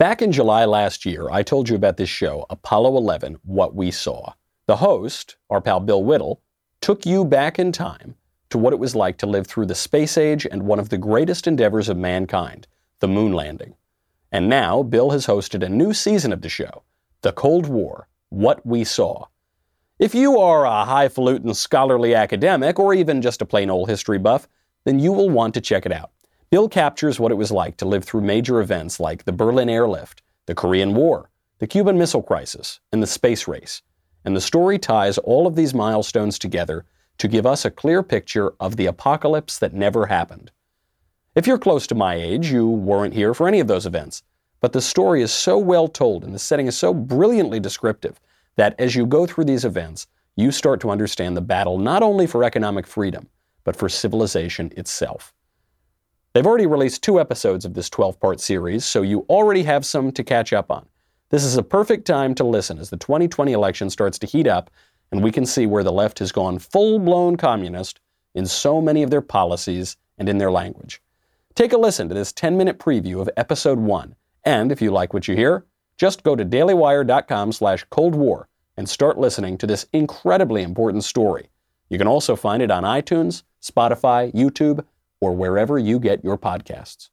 Back in July last year, I told you about this show, Apollo 11 What We Saw. The host, our pal Bill Whittle, took you back in time to what it was like to live through the space age and one of the greatest endeavors of mankind, the moon landing. And now, Bill has hosted a new season of the show, The Cold War What We Saw. If you are a highfalutin scholarly academic or even just a plain old history buff, then you will want to check it out. Bill captures what it was like to live through major events like the Berlin airlift, the Korean War, the Cuban Missile Crisis, and the space race. And the story ties all of these milestones together to give us a clear picture of the apocalypse that never happened. If you're close to my age, you weren't here for any of those events. But the story is so well told and the setting is so brilliantly descriptive that as you go through these events, you start to understand the battle not only for economic freedom, but for civilization itself. They've already released two episodes of this 12 part series, so you already have some to catch up on. This is a perfect time to listen as the 2020 election starts to heat up and we can see where the left has gone full blown communist in so many of their policies and in their language. Take a listen to this 10 minute preview of episode 1, and if you like what you hear, just go to dailywire.com slash cold war and start listening to this incredibly important story. You can also find it on iTunes, Spotify, YouTube, or wherever you get your podcasts.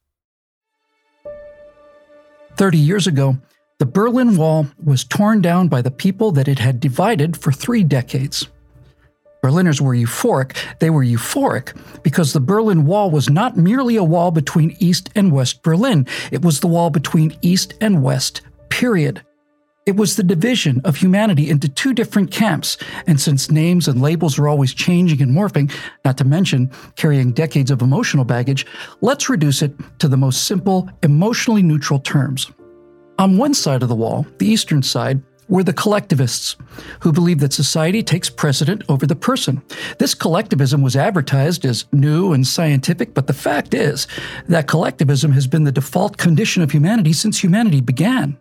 30 years ago, the Berlin Wall was torn down by the people that it had divided for three decades. Berliners were euphoric. They were euphoric because the Berlin Wall was not merely a wall between East and West Berlin, it was the wall between East and West, period. It was the division of humanity into two different camps, and since names and labels are always changing and morphing, not to mention carrying decades of emotional baggage, let's reduce it to the most simple, emotionally neutral terms. On one side of the wall, the eastern side, were the collectivists, who believed that society takes precedent over the person. This collectivism was advertised as new and scientific, but the fact is that collectivism has been the default condition of humanity since humanity began.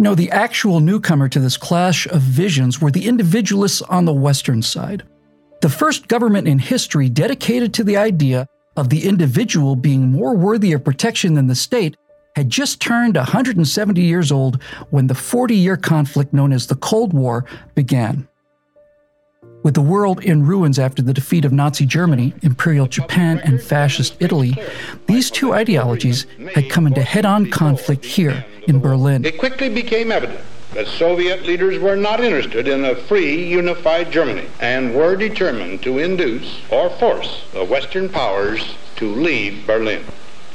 No, the actual newcomer to this clash of visions were the individualists on the Western side. The first government in history dedicated to the idea of the individual being more worthy of protection than the state had just turned 170 years old when the 40 year conflict known as the Cold War began. With the world in ruins after the defeat of Nazi Germany, Imperial Japan, and Fascist Italy, these two ideologies had come into head on conflict here in Berlin. It quickly became evident that Soviet leaders were not interested in a free, unified Germany and were determined to induce or force the Western powers to leave Berlin.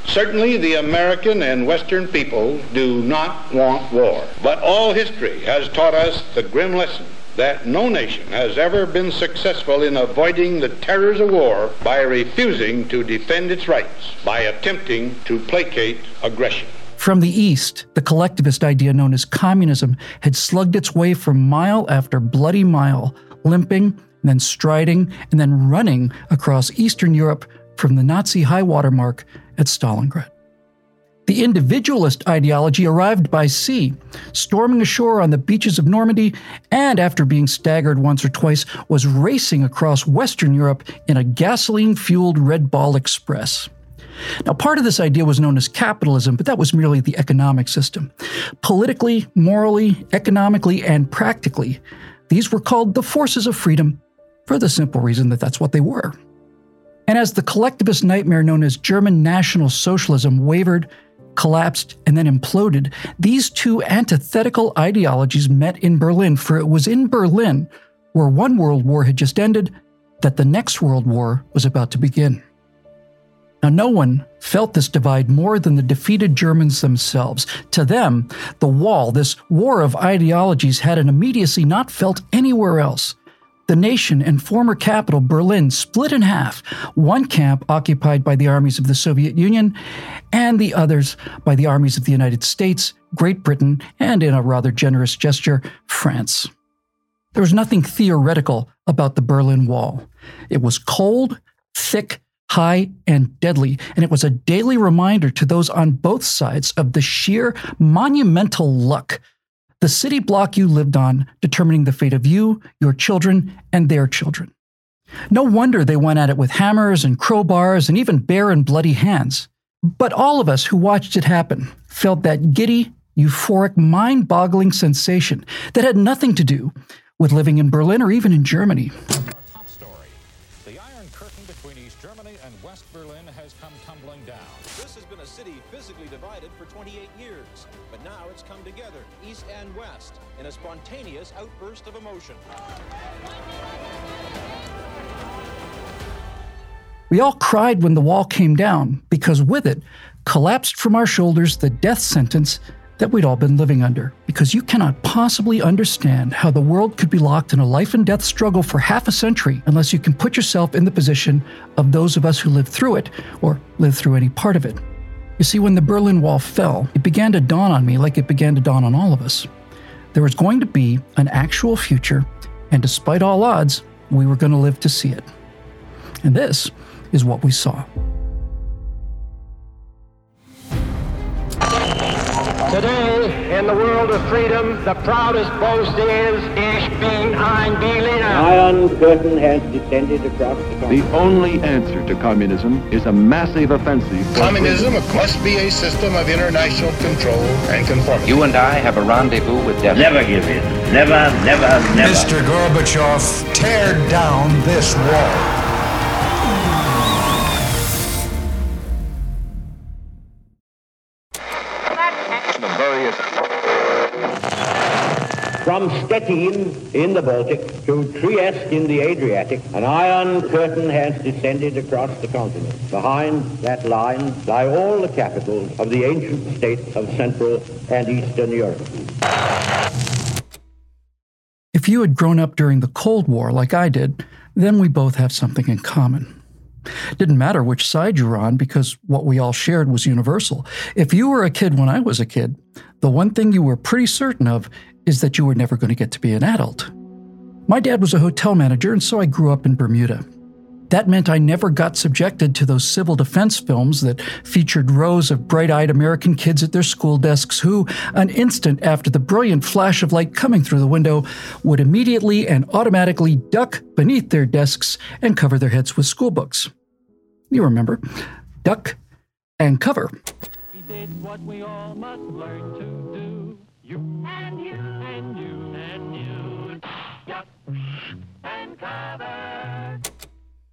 Certainly, the American and Western people do not want war, but all history has taught us the grim lesson that no nation has ever been successful in avoiding the terrors of war by refusing to defend its rights, by attempting to placate aggression. From the east, the collectivist idea known as communism had slugged its way for mile after bloody mile, limping, then striding, and then running across Eastern Europe from the Nazi high water mark at Stalingrad. The individualist ideology arrived by sea, storming ashore on the beaches of Normandy, and after being staggered once or twice, was racing across Western Europe in a gasoline fueled Red Ball Express. Now, part of this idea was known as capitalism, but that was merely the economic system. Politically, morally, economically, and practically, these were called the forces of freedom for the simple reason that that's what they were. And as the collectivist nightmare known as German National Socialism wavered collapsed, and then imploded, these two antithetical ideologies met in Berlin, for it was in Berlin, where one world war had just ended, that the next world war was about to begin. Now, no one felt this divide more than the defeated Germans themselves. To them, the wall, this war of ideologies, had an immediacy not felt anywhere else. The nation and former capital, Berlin, split in half, one camp occupied by the armies of the Soviet Union, and the others by the armies of the United States, Great Britain, and in a rather generous gesture, France. There was nothing theoretical about the Berlin Wall. It was cold, thick, high, and deadly, and it was a daily reminder to those on both sides of the sheer monumental luck the city block you lived on determining the fate of you, your children, and their children. No wonder they went at it with hammers and crowbars and even bare and bloody hands. But all of us who watched it happen felt that giddy, euphoric, mind boggling sensation that had nothing to do with living in Berlin or even in Germany. Germany and West Berlin has come tumbling down. This has been a city physically divided for 28 years, but now it's come together, east and west, in a spontaneous outburst of emotion. We all cried when the wall came down because with it collapsed from our shoulders the death sentence that we'd all been living under. Because you cannot possibly understand how the world could be locked in a life and death struggle for half a century unless you can put yourself in the position of those of us who lived through it or lived through any part of it. You see, when the Berlin Wall fell, it began to dawn on me like it began to dawn on all of us. There was going to be an actual future, and despite all odds, we were going to live to see it. And this is what we saw. In the world of freedom, the proudest boast is, Ich bin ein Berliner. Iron Curtain has descended across the country. The only answer to communism is a massive offensive. for Communism must be a system of international control and conformity. You and I have a rendezvous with death. Never give in. Never, never, never. Mr. Gorbachev, tear down this wall. From Stettin in the Baltic to Trieste in the Adriatic, an iron curtain has descended across the continent. Behind that line lie all the capitals of the ancient states of Central and Eastern Europe. If you had grown up during the Cold War like I did, then we both have something in common. Didn't matter which side you were on because what we all shared was universal. If you were a kid when I was a kid, the one thing you were pretty certain of is that you were never going to get to be an adult. My dad was a hotel manager, and so I grew up in Bermuda. That meant I never got subjected to those civil defense films that featured rows of bright eyed American kids at their school desks who, an instant after the brilliant flash of light coming through the window, would immediately and automatically duck beneath their desks and cover their heads with school books. You remember duck and cover. He did what we all must learn to do. You and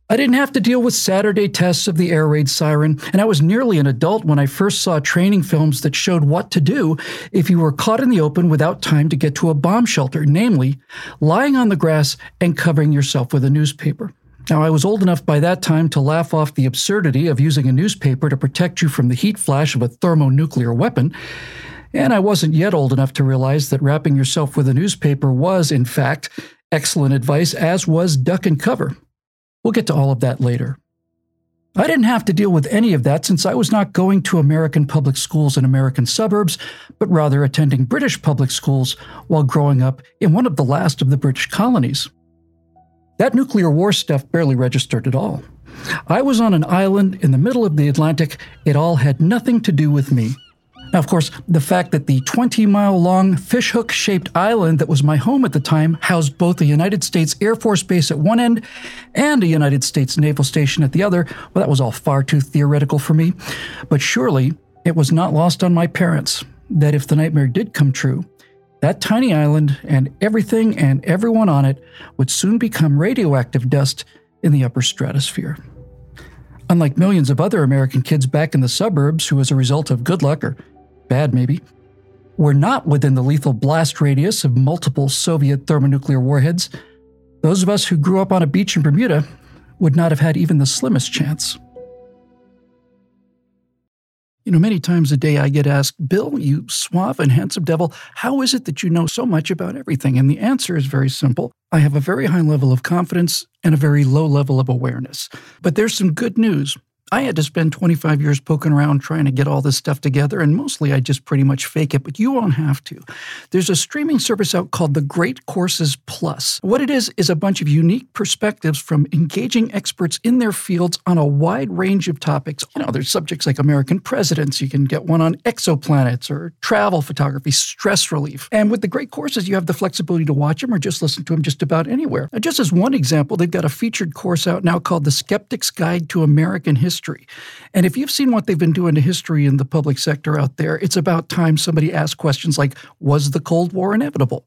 I didn't have to deal with Saturday tests of the air raid siren, and I was nearly an adult when I first saw training films that showed what to do if you were caught in the open without time to get to a bomb shelter, namely, lying on the grass and covering yourself with a newspaper. Now, I was old enough by that time to laugh off the absurdity of using a newspaper to protect you from the heat flash of a thermonuclear weapon, and I wasn't yet old enough to realize that wrapping yourself with a newspaper was, in fact, excellent advice, as was duck and cover. We'll get to all of that later. I didn't have to deal with any of that since I was not going to American public schools in American suburbs, but rather attending British public schools while growing up in one of the last of the British colonies. That nuclear war stuff barely registered at all. I was on an island in the middle of the Atlantic. It all had nothing to do with me. Now, of course, the fact that the 20 mile long fishhook shaped island that was my home at the time housed both a United States Air Force base at one end and a United States naval station at the other, well, that was all far too theoretical for me. But surely it was not lost on my parents that if the nightmare did come true, that tiny island and everything and everyone on it would soon become radioactive dust in the upper stratosphere. Unlike millions of other American kids back in the suburbs who, as a result of good luck or bad maybe, were not within the lethal blast radius of multiple Soviet thermonuclear warheads, those of us who grew up on a beach in Bermuda would not have had even the slimmest chance. You know, many times a day I get asked, Bill, you suave and handsome devil, how is it that you know so much about everything? And the answer is very simple. I have a very high level of confidence and a very low level of awareness. But there's some good news. I had to spend 25 years poking around trying to get all this stuff together, and mostly I just pretty much fake it, but you won't have to. There's a streaming service out called the Great Courses Plus. What it is, is a bunch of unique perspectives from engaging experts in their fields on a wide range of topics. You know, there's subjects like American presidents, you can get one on exoplanets or travel photography, stress relief. And with the Great Courses, you have the flexibility to watch them or just listen to them just about anywhere. Now, just as one example, they've got a featured course out now called The Skeptic's Guide to American History history. And if you've seen what they've been doing to history in the public sector out there, it's about time somebody asked questions like Was the Cold War inevitable?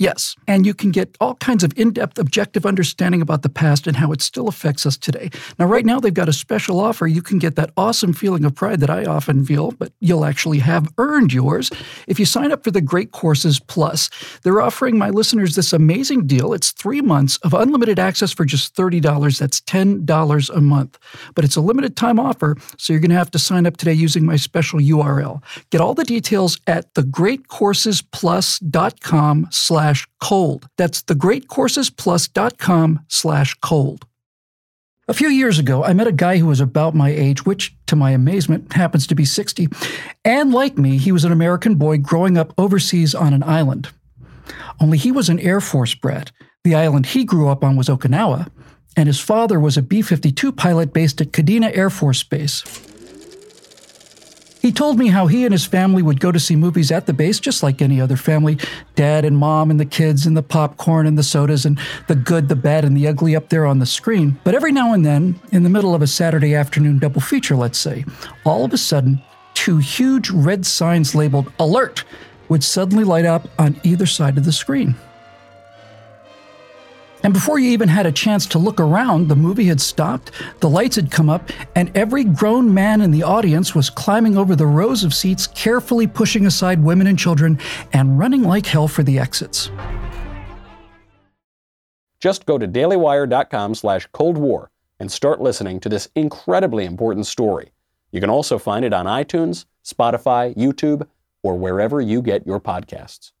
Yes, and you can get all kinds of in depth, objective understanding about the past and how it still affects us today. Now, right now, they've got a special offer. You can get that awesome feeling of pride that I often feel, but you'll actually have earned yours if you sign up for the Great Courses Plus. They're offering my listeners this amazing deal. It's three months of unlimited access for just $30. That's $10 a month. But it's a limited time offer, so you're going to have to sign up today using my special URL. Get all the details at thegreatcoursesplus.com slash slash cold. That's thegreatcoursesplus.com slash cold. A few years ago, I met a guy who was about my age, which, to my amazement, happens to be 60. And like me, he was an American boy growing up overseas on an island. Only he was an Air Force brat. The island he grew up on was Okinawa, and his father was a B 52 pilot based at Kadena Air Force Base. He told me how he and his family would go to see movies at the base just like any other family dad and mom and the kids and the popcorn and the sodas and the good, the bad, and the ugly up there on the screen. But every now and then, in the middle of a Saturday afternoon double feature, let's say, all of a sudden, two huge red signs labeled Alert would suddenly light up on either side of the screen. And before you even had a chance to look around, the movie had stopped, the lights had come up, and every grown man in the audience was climbing over the rows of seats, carefully pushing aside women and children, and running like hell for the exits. Just go to dailywire.com slash Cold War and start listening to this incredibly important story. You can also find it on iTunes, Spotify, YouTube, or wherever you get your podcasts.